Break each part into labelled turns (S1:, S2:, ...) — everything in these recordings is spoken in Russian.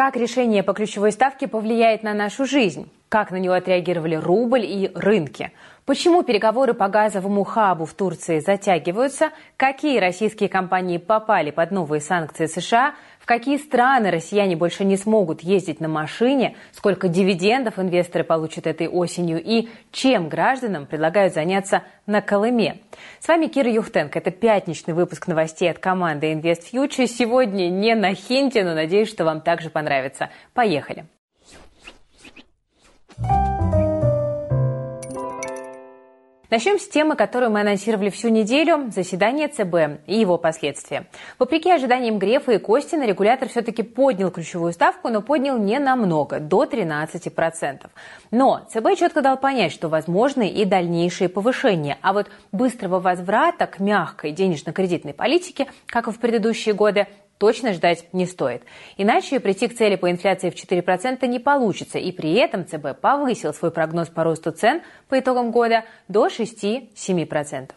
S1: Как решение по ключевой ставке повлияет на нашу жизнь? Как на него отреагировали рубль и рынки? Почему переговоры по газовому хабу в Турции затягиваются? Какие российские компании попали под новые санкции США? В какие страны россияне больше не смогут ездить на машине? Сколько дивидендов инвесторы получат этой осенью? И чем гражданам предлагают заняться на Колыме? С вами Кира Юхтенко. Это пятничный выпуск новостей от команды InvestFuture. Сегодня не на хинте, но надеюсь, что вам также понравится. Поехали! Начнем с темы, которую мы анонсировали всю неделю – заседание ЦБ и его последствия. Вопреки ожиданиям Грефа и Костина, регулятор все-таки поднял ключевую ставку, но поднял не намного – до 13%. Но ЦБ четко дал понять, что возможны и дальнейшие повышения. А вот быстрого возврата к мягкой денежно-кредитной политике, как и в предыдущие годы, точно ждать не стоит. Иначе прийти к цели по инфляции в 4% не получится. И при этом ЦБ повысил свой прогноз по росту цен по итогам года до 6-7%.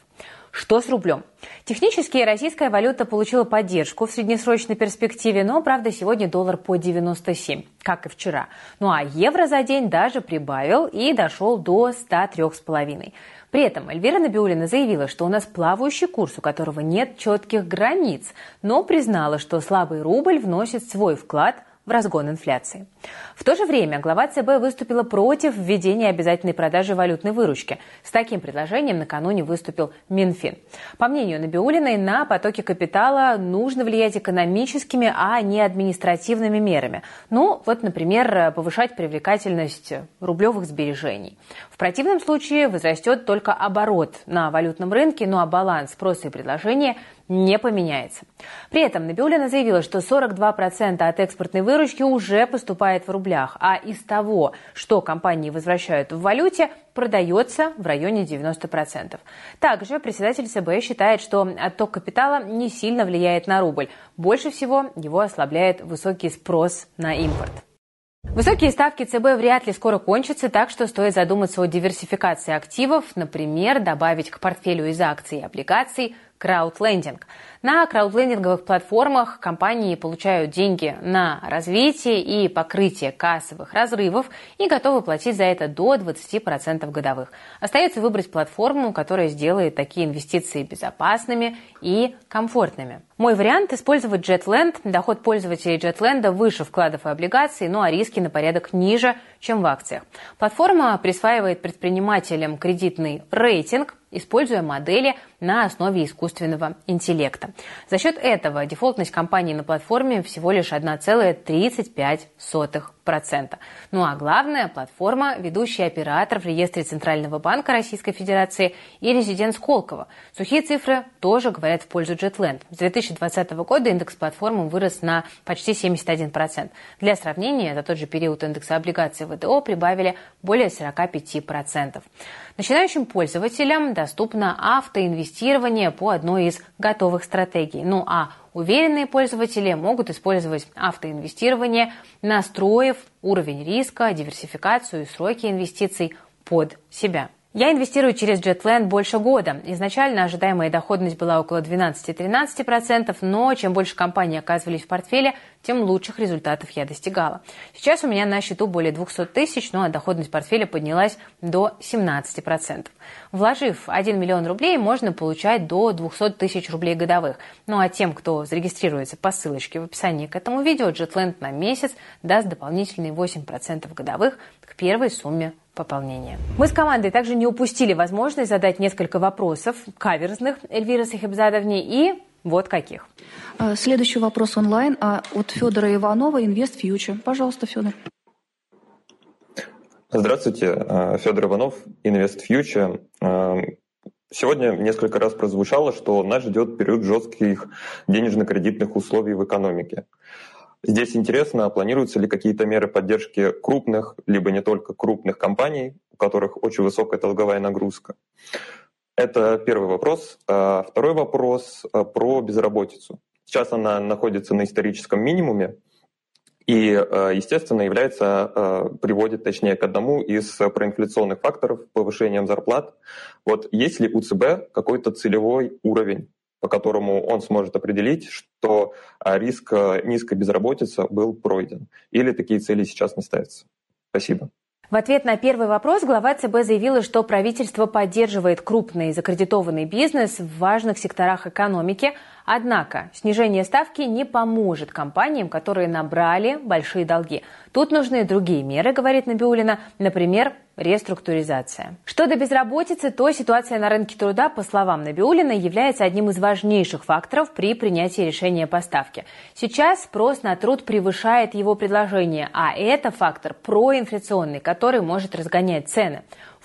S1: Что с рублем? Технически российская валюта получила поддержку в среднесрочной перспективе, но, правда, сегодня доллар по 97, как и вчера. Ну а евро за день даже прибавил и дошел до 103,5. При этом Эльвира Набиулина заявила, что у нас плавающий курс, у которого нет четких границ, но признала, что слабый рубль вносит свой вклад – в разгон инфляции. В то же время глава ЦБ выступила против введения обязательной продажи валютной выручки. С таким предложением накануне выступил Минфин. По мнению Набиулиной, на потоки капитала нужно влиять экономическими, а не административными мерами. Ну, вот, например, повышать привлекательность рублевых сбережений. В противном случае возрастет только оборот на валютном рынке, ну а баланс спроса и предложения не поменяется. При этом Набиулина заявила, что 42% от экспортной выручки уже поступает в рублях, а из того, что компании возвращают в валюте, продается в районе 90%. Также председатель ЦБ считает, что отток капитала не сильно влияет на рубль. Больше всего его ослабляет высокий спрос на импорт. Высокие ставки ЦБ вряд ли скоро кончатся, так что стоит задуматься о диверсификации активов, например, добавить к портфелю из акций и облигаций краудлендинг. На краудлендинговых платформах компании получают деньги на развитие и покрытие кассовых разрывов и готовы платить за это до 20% годовых. Остается выбрать платформу, которая сделает такие инвестиции безопасными и комфортными. Мой вариант – использовать JetLand. Доход пользователей JetLand выше вкладов и облигаций, ну а риски на порядок ниже, чем в акциях. Платформа присваивает предпринимателям кредитный рейтинг, используя модели на основе искусственного интеллекта. За счет этого дефолтность компании на платформе всего лишь 1,35%. Ну а главное, платформа – ведущий оператор в реестре Центрального банка Российской Федерации и резидент Сколково. Сухие цифры тоже говорят в пользу JetLand. С 2020 года индекс платформы вырос на почти 71%. Для сравнения, за тот же период индекса облигаций ВТО прибавили более 45%. Начинающим пользователям доступно автоинвестирование по одной из готовых стратегий. Ну а уверенные пользователи могут использовать автоинвестирование, настроив уровень риска, диверсификацию и сроки инвестиций под себя. Я инвестирую через JetLand больше года. Изначально ожидаемая доходность была около 12-13%, но чем больше компаний оказывались в портфеле, тем лучших результатов я достигала. Сейчас у меня на счету более 200 тысяч, ну а доходность портфеля поднялась до 17%. Вложив 1 миллион рублей, можно получать до 200 тысяч рублей годовых. Ну а тем, кто зарегистрируется по ссылочке в описании к этому видео, JetLand на месяц даст дополнительные 8% годовых к первой сумме пополнения. Мы с командой также не упустили возможность задать несколько вопросов каверзных Эльвире Сахибзадовне и вот каких.
S2: А, следующий вопрос онлайн а от Федора Иванова, Инвест Фьючер. Пожалуйста, Федор.
S3: Здравствуйте, а, Федор Иванов, Инвест Фьючер. Сегодня несколько раз прозвучало, что нас ждет период жестких денежно-кредитных условий в экономике. Здесь интересно, планируются ли какие-то меры поддержки крупных, либо не только крупных компаний, у которых очень высокая долговая нагрузка. Это первый вопрос. А второй вопрос а, про безработицу. Сейчас она находится на историческом минимуме, и, а, естественно, является, приводит, точнее, к одному из проинфляционных факторов повышением зарплат. Вот есть ли у ЦБ какой-то целевой уровень по которому он сможет определить, что а, риск а, низкой безработицы был пройден. Или такие цели сейчас не ставятся. Спасибо.
S1: В ответ на первый вопрос глава ЦБ заявила, что правительство поддерживает крупный закредитованный бизнес в важных секторах экономики, Однако снижение ставки не поможет компаниям, которые набрали большие долги. Тут нужны другие меры, говорит Набиулина, например, реструктуризация. Что до безработицы, то ситуация на рынке труда, по словам Набиулина, является одним из важнейших факторов при принятии решения по ставке. Сейчас спрос на труд превышает его предложение, а это фактор проинфляционный, который может разгонять цены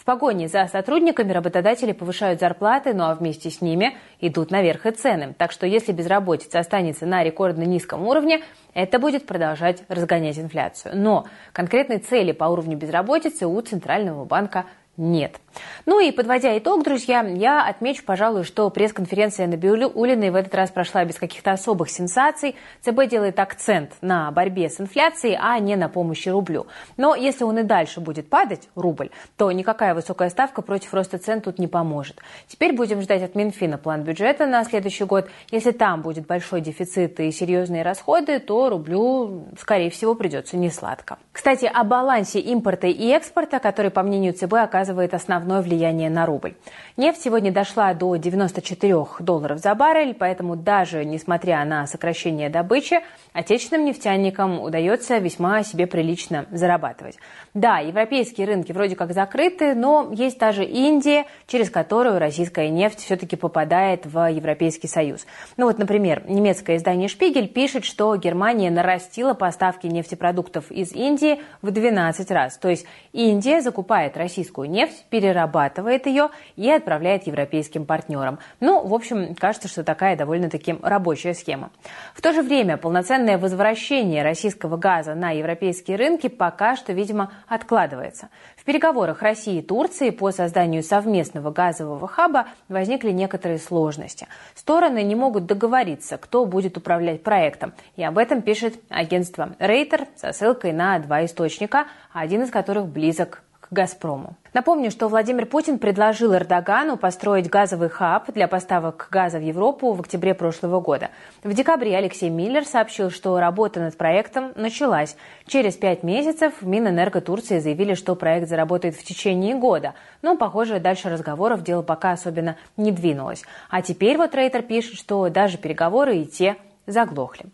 S1: погоне за сотрудниками работодатели повышают зарплаты, ну а вместе с ними идут наверх и цены. Так что если безработица останется на рекордно низком уровне, это будет продолжать разгонять инфляцию. Но конкретной цели по уровню безработицы у Центрального банка нет. Ну и подводя итог, друзья, я отмечу, пожалуй, что пресс-конференция на Набиулиной в этот раз прошла без каких-то особых сенсаций. ЦБ делает акцент на борьбе с инфляцией, а не на помощи рублю. Но если он и дальше будет падать, рубль, то никакая высокая ставка против роста цен тут не поможет. Теперь будем ждать от Минфина план бюджета на следующий год. Если там будет большой дефицит и серьезные расходы, то рублю, скорее всего, придется несладко. Кстати, о балансе импорта и экспорта, который, по мнению ЦБ, оказывается оказывает основное влияние на рубль. Нефть сегодня дошла до 94 долларов за баррель, поэтому даже несмотря на сокращение добычи, отечественным нефтяникам удается весьма себе прилично зарабатывать. Да, европейские рынки вроде как закрыты, но есть даже Индия, через которую российская нефть все-таки попадает в Европейский Союз. Ну вот, например, немецкое издание «Шпигель» пишет, что Германия нарастила поставки нефтепродуктов из Индии в 12 раз. То есть Индия закупает российскую нефть, перерабатывает ее и отправляет европейским партнерам. Ну, в общем, кажется, что такая довольно-таки рабочая схема. В то же время полноценное возвращение российского газа на европейские рынки пока что, видимо, откладывается. В переговорах России и Турции по созданию совместного газового хаба возникли некоторые сложности. Стороны не могут договориться, кто будет управлять проектом. И об этом пишет агентство Рейтер со ссылкой на два источника, один из которых близок «Газпрому». Напомню, что Владимир Путин предложил Эрдогану построить газовый хаб для поставок газа в Европу в октябре прошлого года. В декабре Алексей Миллер сообщил, что работа над проектом началась. Через пять месяцев Минэнерго Турции заявили, что проект заработает в течение года. Но, похоже, дальше разговоров дело пока особенно не двинулось. А теперь вот Рейтер пишет, что даже переговоры и те заглохли.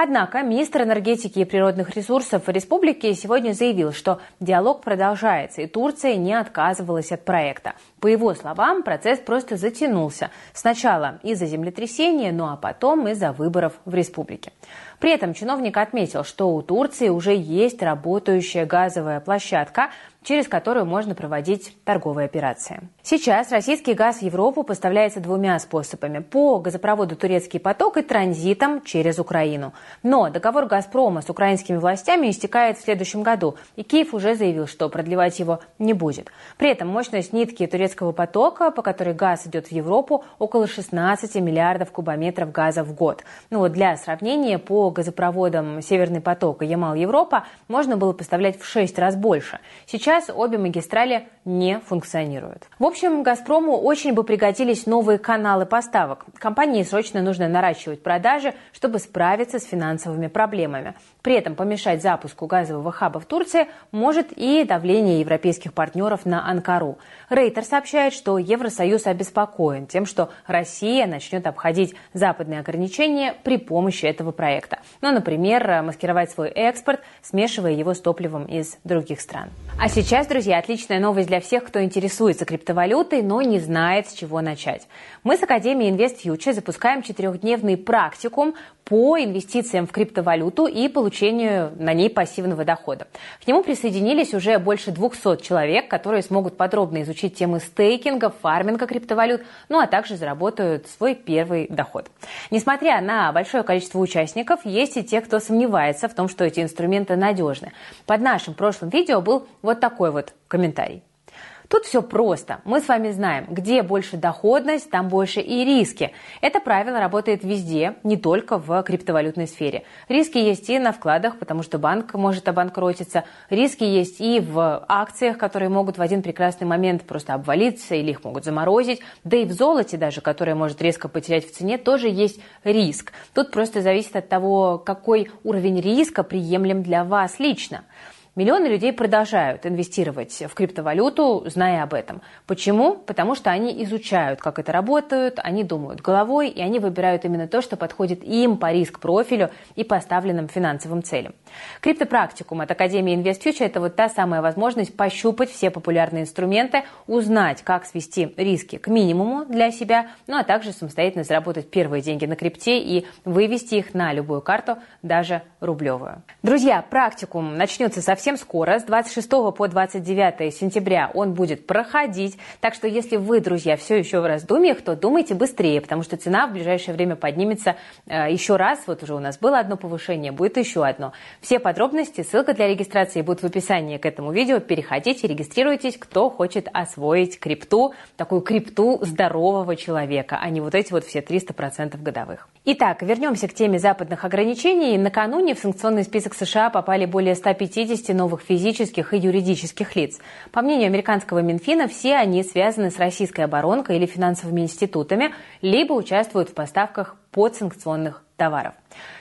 S1: Однако министр энергетики и природных ресурсов республики сегодня заявил, что диалог продолжается, и Турция не отказывалась от проекта. По его словам, процесс просто затянулся. Сначала из-за землетрясения, ну а потом из-за выборов в республике. При этом чиновник отметил, что у Турции уже есть работающая газовая площадка, через которую можно проводить торговые операции. Сейчас российский газ в Европу поставляется двумя способами. По газопроводу «Турецкий поток» и транзитом через Украину. Но договор «Газпрома» с украинскими властями истекает в следующем году, и Киев уже заявил, что продлевать его не будет. При этом мощность нитки «Турецкого потока», по которой газ идет в Европу, около 16 миллиардов кубометров газа в год. Ну вот для сравнения, по газопроводам «Северный поток» и «Ямал-Европа» можно было поставлять в 6 раз больше. Сейчас обе магистрали не функционируют. В общем, «Газпрому» очень бы пригодились новые каналы поставок. Компании срочно нужно наращивать продажи, чтобы справиться с финансовыми проблемами. При этом помешать запуску газового хаба в Турции может и давление европейских партнеров на Анкару. Рейтер сообщает, что Евросоюз обеспокоен тем, что Россия начнет обходить западные ограничения при помощи этого проекта. Ну, например, маскировать свой экспорт, смешивая его с топливом из других стран. А сейчас друзья, отличная новость для всех, кто интересуется криптовалютой, но не знает, с чего начать. Мы с Академией Invest Future запускаем четырехдневный практикум по инвестициям в криптовалюту и получению на ней пассивного дохода. К нему присоединились уже больше 200 человек, которые смогут подробно изучить темы стейкинга, фарминга криптовалют, ну а также заработают свой первый доход. Несмотря на большое количество участников, есть и те, кто сомневается в том, что эти инструменты надежны. Под нашим прошлым видео был вот такой вот комментарий. Тут все просто. Мы с вами знаем, где больше доходность, там больше и риски. Это правило работает везде, не только в криптовалютной сфере. Риски есть и на вкладах, потому что банк может обанкротиться. Риски есть и в акциях, которые могут в один прекрасный момент просто обвалиться или их могут заморозить. Да и в золоте даже, которое может резко потерять в цене, тоже есть риск. Тут просто зависит от того, какой уровень риска приемлем для вас лично. Миллионы людей продолжают инвестировать в криптовалюту, зная об этом. Почему? Потому что они изучают, как это работает, они думают головой, и они выбирают именно то, что подходит им по риск-профилю и поставленным финансовым целям. Криптопрактикум от Академии InvestFuture – это вот та самая возможность пощупать все популярные инструменты, узнать, как свести риски к минимуму для себя, ну а также самостоятельно заработать первые деньги на крипте и вывести их на любую карту, даже рублевую. Друзья, практикум начнется совсем совсем скоро, с 26 по 29 сентября он будет проходить. Так что если вы, друзья, все еще в раздумьях, то думайте быстрее, потому что цена в ближайшее время поднимется э, еще раз. Вот уже у нас было одно повышение, будет еще одно. Все подробности, ссылка для регистрации будет в описании к этому видео. Переходите, регистрируйтесь, кто хочет освоить крипту, такую крипту здорового человека, а не вот эти вот все 300% годовых. Итак, вернемся к теме западных ограничений. Накануне в санкционный список США попали более 150 новых физических и юридических лиц. По мнению американского Минфина, все они связаны с российской оборонкой или финансовыми институтами, либо участвуют в поставках подсанкционных товаров.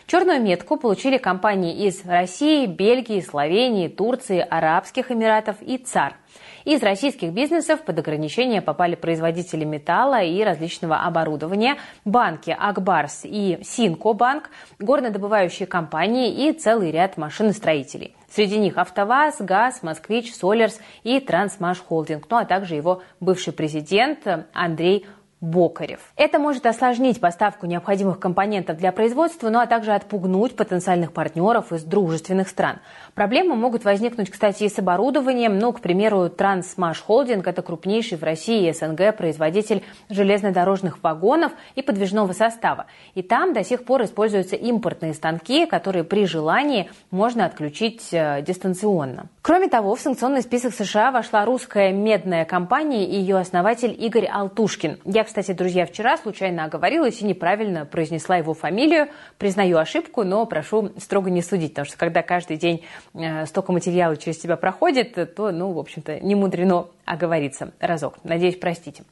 S1: Черную метку получили компании из России, Бельгии, Словении, Турции, Арабских Эмиратов и ЦАР – из российских бизнесов под ограничения попали производители металла и различного оборудования, банки Акбарс и Синко банк, горнодобывающие компании и целый ряд машиностроителей. Среди них АвтоВАЗ, ГАЗ, Москвич, Солерс и Трансмаш Холдинг, ну а также его бывший президент Андрей Бокарев. Это может осложнить поставку необходимых компонентов для производства, ну а также отпугнуть потенциальных партнеров из дружественных стран. Проблемы могут возникнуть, кстати, и с оборудованием. Ну, к примеру, Трансмаш Холдинг – это крупнейший в России и СНГ производитель железнодорожных вагонов и подвижного состава. И там до сих пор используются импортные станки, которые при желании можно отключить э, дистанционно. Кроме того, в санкционный список США вошла русская медная компания и ее основатель Игорь Алтушкин. Я, кстати, друзья, вчера случайно оговорилась и неправильно произнесла его фамилию. Признаю ошибку, но прошу строго не судить, потому что когда каждый день э, столько материала через тебя проходит, то, ну, в общем-то, не мудрено оговориться разок. Надеюсь, простите.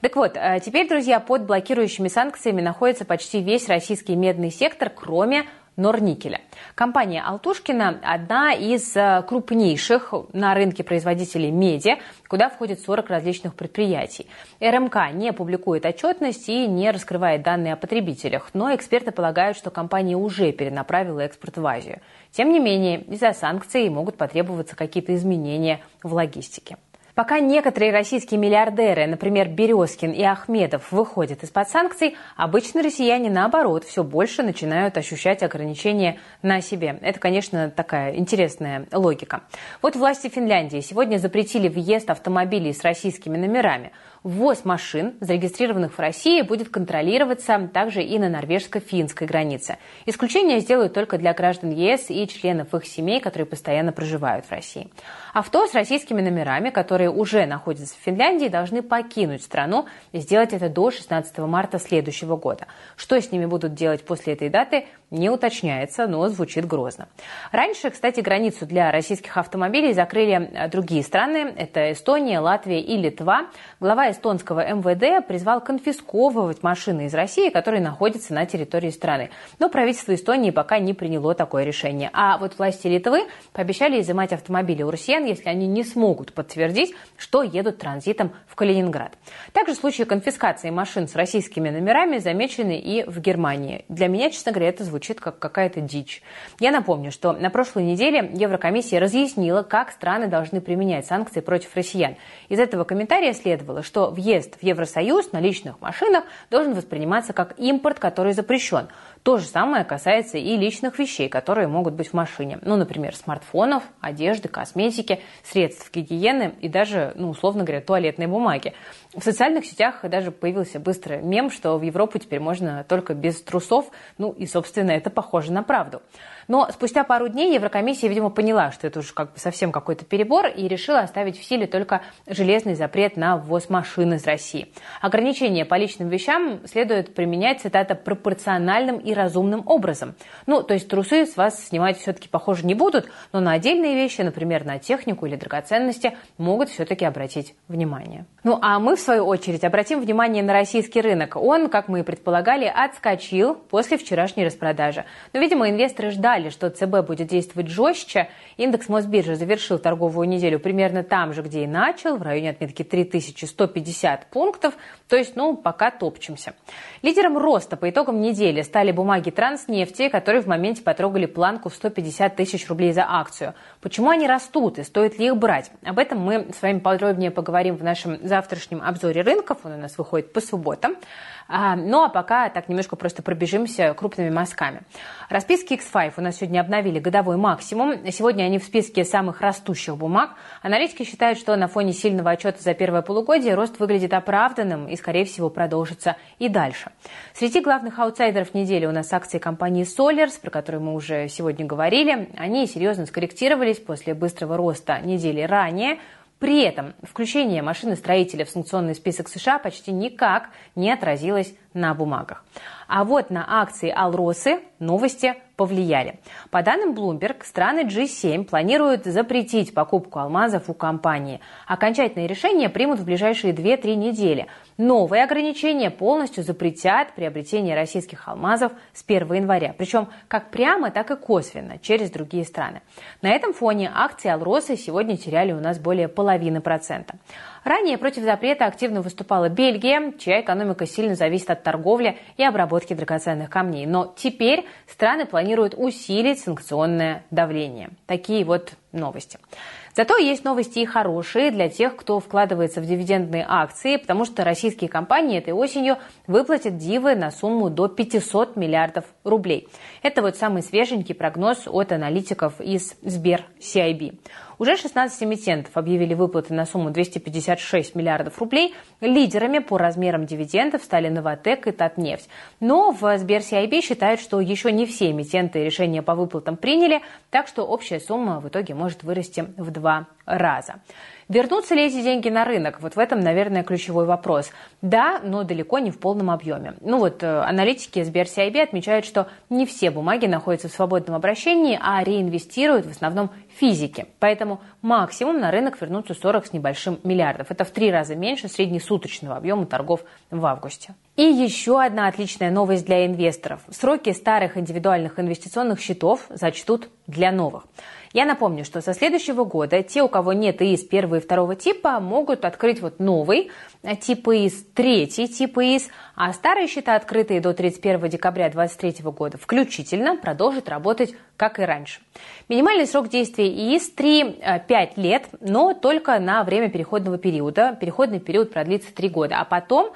S1: Так вот, э, теперь, друзья, под блокирующими санкциями находится почти весь российский медный сектор, кроме Норникеля. Компания Алтушкина – одна из э, крупнейших на рынке производителей меди, куда входит 40 различных предприятий. РМК не публикует отчетность и не раскрывает данные о потребителях, но эксперты полагают, что компания уже перенаправила экспорт в Азию. Тем не менее, из-за санкций могут потребоваться какие-то изменения в логистике. Пока некоторые российские миллиардеры, например, Березкин и Ахмедов, выходят из-под санкций, обычно россияне, наоборот, все больше начинают ощущать ограничения на себе. Это, конечно, такая интересная логика. Вот власти Финляндии сегодня запретили въезд автомобилей с российскими номерами. Ввоз машин, зарегистрированных в России, будет контролироваться также и на норвежско-финской границе. Исключение сделают только для граждан ЕС и членов их семей, которые постоянно проживают в России. Авто с российскими номерами, которые уже находятся в Финляндии, должны покинуть страну и сделать это до 16 марта следующего года. Что с ними будут делать после этой даты, не уточняется, но звучит грозно. Раньше, кстати, границу для российских автомобилей закрыли э, другие страны. Это Эстония, Латвия и Литва. Глава эстонского МВД призвал конфисковывать машины из России, которые находятся на территории страны. Но правительство Эстонии пока не приняло такое решение. А вот власти Литвы пообещали изымать автомобили у россиян, если они не смогут подтвердить, что едут транзитом в Калининград. Также случаи конфискации машин с российскими номерами замечены и в Германии. Для меня, честно говоря, это звучит как какая-то дичь. Я напомню, что на прошлой неделе Еврокомиссия разъяснила, как страны должны применять санкции против россиян. Из этого комментария следовало, что въезд в Евросоюз на личных машинах должен восприниматься как импорт, который запрещен. То же самое касается и личных вещей, которые могут быть в машине. Ну, например, смартфонов, одежды, косметики, средств гигиены и даже, ну, условно говоря, туалетной бумаги. В социальных сетях даже появился быстрый мем, что в Европу теперь можно только без трусов. Ну и, собственно, это похоже на правду. Но спустя пару дней Еврокомиссия, видимо, поняла, что это уже как бы совсем какой-то перебор и решила оставить в силе только железный запрет на ввоз машин из России. Ограничения по личным вещам следует применять, цитата, пропорциональным и разумным образом. Ну, то есть трусы с вас снимать все-таки, похоже, не будут, но на отдельные вещи, например, на технику или драгоценности, могут все-таки обратить внимание. Ну, а мы, в свою очередь, обратим внимание на российский рынок. Он, как мы и предполагали, отскочил после вчерашней распродажи. Но, видимо, инвесторы ждали, что ЦБ будет действовать жестче. Индекс Мосбиржи завершил торговую неделю примерно там же, где и начал, в районе отметки 3150 пунктов. То есть, ну, пока топчемся. Лидером роста по итогам недели стали бумаги Транснефти, которые в моменте потрогали планку в 150 тысяч рублей за акцию. Почему они растут и стоит ли их брать? Об этом мы с вами подробнее поговорим в нашем завтрашнем обзоре рынков. Он у нас выходит по субботам. А, ну а пока так немножко просто пробежимся крупными мазками. Расписки X5 у нас сегодня обновили годовой максимум. Сегодня они в списке самых растущих бумаг. Аналитики считают, что на фоне сильного отчета за первое полугодие рост выглядит оправданным и, скорее всего, продолжится и дальше. Среди главных аутсайдеров недели у нас акции компании Solars, про которые мы уже сегодня говорили. Они серьезно скорректировались после быстрого роста недели ранее. При этом включение машиностроителя в санкционный список США почти никак не отразилось на бумагах. А вот на акции Алросы новости повлияли. По данным Bloomberg, страны G7 планируют запретить покупку алмазов у компании. Окончательное решение примут в ближайшие 2-3 недели. Новые ограничения полностью запретят приобретение российских алмазов с 1 января. Причем как прямо, так и косвенно, через другие страны. На этом фоне акции Алросы сегодня теряли у нас более половины процента. Ранее против запрета активно выступала Бельгия, чья экономика сильно зависит от торговли и обработки драгоценных камней. Но теперь страны планируют усилить санкционное давление. Такие вот новости. Зато есть новости и хорошие для тех, кто вкладывается в дивидендные акции, потому что российские компании этой осенью выплатят дивы на сумму до 500 миллиардов рублей. Это вот самый свеженький прогноз от аналитиков из Сбер CIB. Уже 16 эмитентов объявили выплаты на сумму 256 миллиардов рублей. Лидерами по размерам дивидендов стали Новотек и Татнефть. Но в Сбер CIB считают, что еще не все эмитенты решения по выплатам приняли, так что общая сумма в итоге может вырасти в два раза. Вернутся ли эти деньги на рынок? Вот в этом, наверное, ключевой вопрос. Да, но далеко не в полном объеме. Ну вот э, аналитики из BRCIB отмечают, что не все бумаги находятся в свободном обращении, а реинвестируют в основном физики. Поэтому максимум на рынок вернутся 40 с небольшим миллиардов. Это в три раза меньше среднесуточного объема торгов в августе. И еще одна отличная новость для инвесторов. Сроки старых индивидуальных инвестиционных счетов зачтут для новых. Я напомню, что со следующего года те, у кого нет ИИС первого и второго типа, могут открыть вот новый тип ИИС, третий тип ИИС, а старые счета, открытые до 31 декабря 2023 года включительно, продолжат работать как и раньше. Минимальный срок действия ИИС 3-5 лет, но только на время переходного периода. Переходный период продлится 3 года, а потом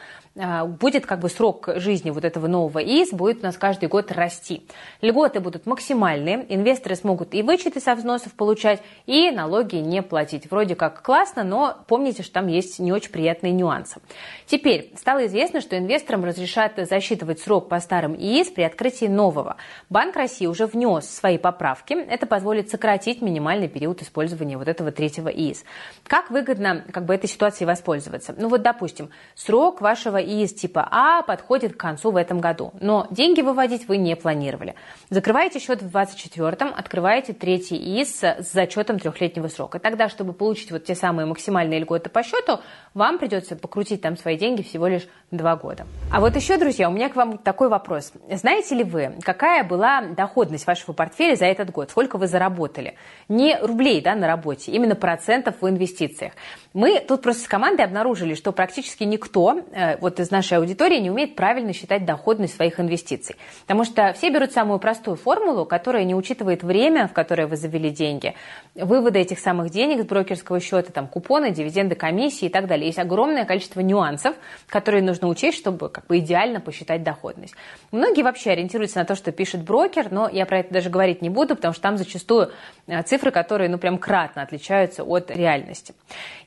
S1: будет как бы срок жизни вот этого нового ИИС будет у нас каждый год расти. Льготы будут максимальные, инвесторы смогут и вычеты со взносов получать, и налоги не платить. Вроде как классно, но помните, что там есть не очень приятные нюансы. Теперь стало известно, что инвесторам разрешат засчитывать срок по старым ИИС при открытии нового. Банк России уже внес свои поправки. Это позволит сократить минимальный период использования вот этого третьего ИИС. Как выгодно как бы этой ситуацией воспользоваться? Ну вот, допустим, срок вашего ИИС типа А подходит к концу в этом году, но деньги выводить вы не планировали. Закрываете счет в 24-м, открываете третий ИИС с зачетом трехлетнего срока. Тогда, чтобы получить вот те самые максимальные льготы по счету, вам придется покрутить там свои деньги всего лишь два года. А вот еще, друзья, у меня к вам такой вопрос. Знаете ли вы, какая была доходность вашего портфеля за этот год? Сколько вы заработали? Не рублей да, на работе, именно процентов в инвестициях. Мы тут просто с командой обнаружили, что практически никто э, вот из нашей аудитории не умеет правильно считать доходность своих инвестиций. Потому что все берут самую простую формулу, которая не учитывает время, в которое вы завели деньги, выводы этих самых денег с брокерского счета, там, купоны, дивиденды, комиссии и так далее. Есть огромное количество нюансов, которые нужно нужно учесть, чтобы как бы идеально посчитать доходность. Многие вообще ориентируются на то, что пишет брокер, но я про это даже говорить не буду, потому что там зачастую э, цифры, которые ну прям кратно отличаются от реальности.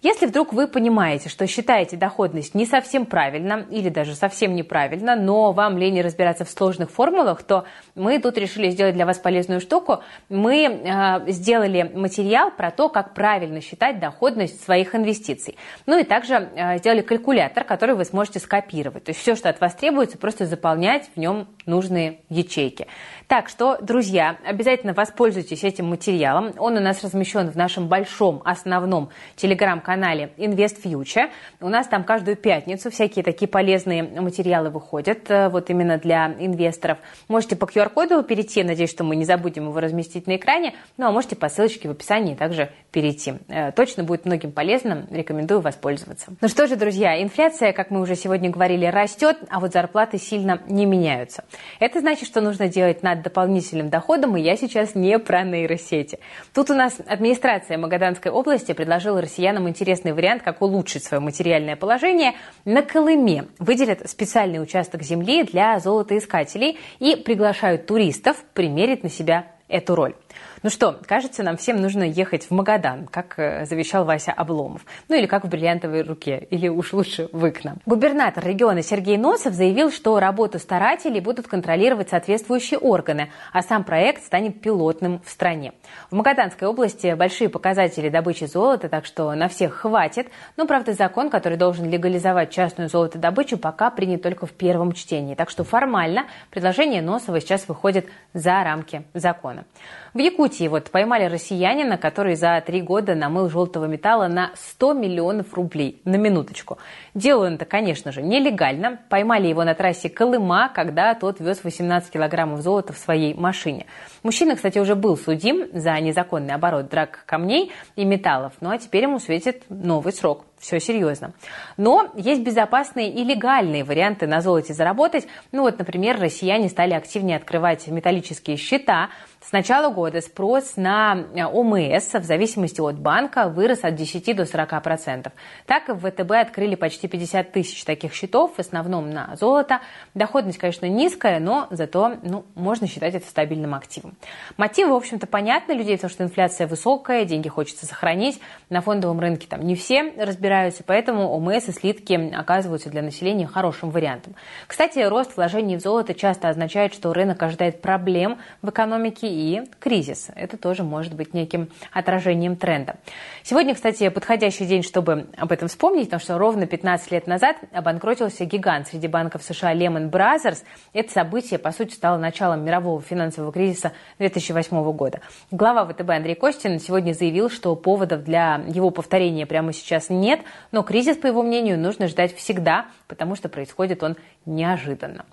S1: Если вдруг вы понимаете, что считаете доходность не совсем правильно или даже совсем неправильно, но вам лень разбираться в сложных формулах, то мы тут решили сделать для вас полезную штуку. Мы э, сделали материал про то, как правильно считать доходность своих инвестиций. Ну и также э, сделали калькулятор, который вы сможете скопировать. То есть все, что от вас требуется, просто заполнять в нем нужные ячейки. Так что, друзья, обязательно воспользуйтесь этим материалом. Он у нас размещен в нашем большом основном телеграм-канале Invest Future. У нас там каждую пятницу всякие такие полезные материалы выходят, э, вот именно для инвесторов. Можете по QR-коду перейти, надеюсь, что мы не забудем его разместить на экране, ну а можете по ссылочке в описании также перейти. Э, точно будет многим полезным, рекомендую воспользоваться. Ну что же, друзья, инфляция, как мы уже сегодня говорили, растет, а вот зарплаты сильно не меняются. Это значит, что нужно делать надо дополнительным доходом, и я сейчас не про нейросети. Тут у нас администрация Магаданской области предложила россиянам интересный вариант, как улучшить свое материальное положение. На Колыме выделят специальный участок земли для золотоискателей и приглашают туристов примерить на себя эту роль. Ну что, кажется, нам всем нужно ехать в Магадан, как э, завещал Вася Обломов. Ну или как в бриллиантовой руке, или уж лучше в Икна. Губернатор региона Сергей Носов заявил, что работу старателей будут контролировать соответствующие органы, а сам проект станет пилотным в стране. В Магаданской области большие показатели добычи золота, так что на всех хватит. Но, правда, закон, который должен легализовать частную золотодобычу, пока принят только в первом чтении. Так что формально предложение Носова сейчас выходит за рамки закона. В Якутии вот поймали россиянина, который за три года намыл желтого металла на 100 миллионов рублей. На минуточку. Делал это, конечно же, нелегально. Поймали его на трассе Колыма, когда тот вез 18 килограммов золота в своей машине. Мужчина, кстати, уже был судим за незаконный оборот драк камней и металлов. Ну а теперь ему светит новый срок все серьезно. Но есть безопасные и легальные варианты на золоте заработать. Ну вот, например, россияне стали активнее открывать металлические счета. С начала года спрос на э, ОМС в зависимости от банка вырос от 10 до 40 процентов. Так в ВТБ открыли почти 50 тысяч таких счетов, в основном на золото. Доходность, конечно, низкая, но зато ну, можно считать это стабильным активом. Мотивы, в общем-то, понятны людей, потому что инфляция высокая, деньги хочется сохранить. На фондовом рынке там не все разбираются, поэтому ОМС и слитки оказываются для населения хорошим вариантом. Кстати, рост вложений в золото часто означает, что рынок ожидает проблем в экономике и кризис. Это тоже может быть неким отражением тренда. Сегодня, кстати, подходящий день, чтобы об этом вспомнить, потому что ровно 15 лет назад обанкротился гигант среди банков США Lehman Brothers. Это событие, по сути, стало началом мирового финансового кризиса 2008 года. Глава ВТБ Андрей Костин сегодня заявил, что поводов для его повторения прямо сейчас нет, но кризис, по его мнению, нужно ждать всегда, потому что происходит он неожиданно.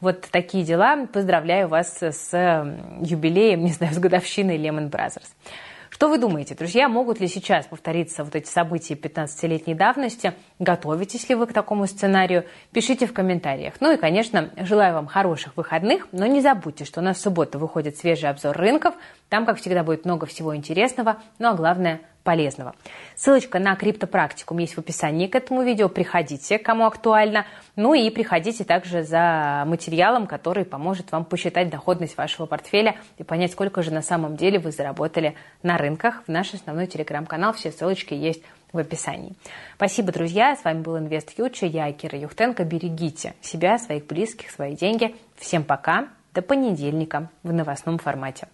S1: Вот такие дела. Поздравляю вас с юбилеем, не знаю, с годовщиной Lehman Brothers. Что вы думаете, друзья, могут ли сейчас повториться вот эти события 15-летней давности? Готовитесь ли вы к такому сценарию? Пишите в комментариях. Ну и, конечно, желаю вам хороших выходных, но не забудьте, что у нас в субботу выходит свежий обзор рынков. Там, как всегда, будет много всего интересного, ну а главное – полезного. Ссылочка на криптопрактикум есть в описании к этому видео. Приходите, кому актуально. Ну и приходите также за материалом, который поможет вам посчитать доходность вашего портфеля и понять, сколько же на самом деле вы заработали на рынках. В наш основной телеграм-канал все ссылочки есть в описании. Спасибо, друзья. С вами был Инвест Фьючер. Я Кира Юхтенко. Берегите себя, своих близких, свои деньги. Всем пока. До понедельника в новостном формате.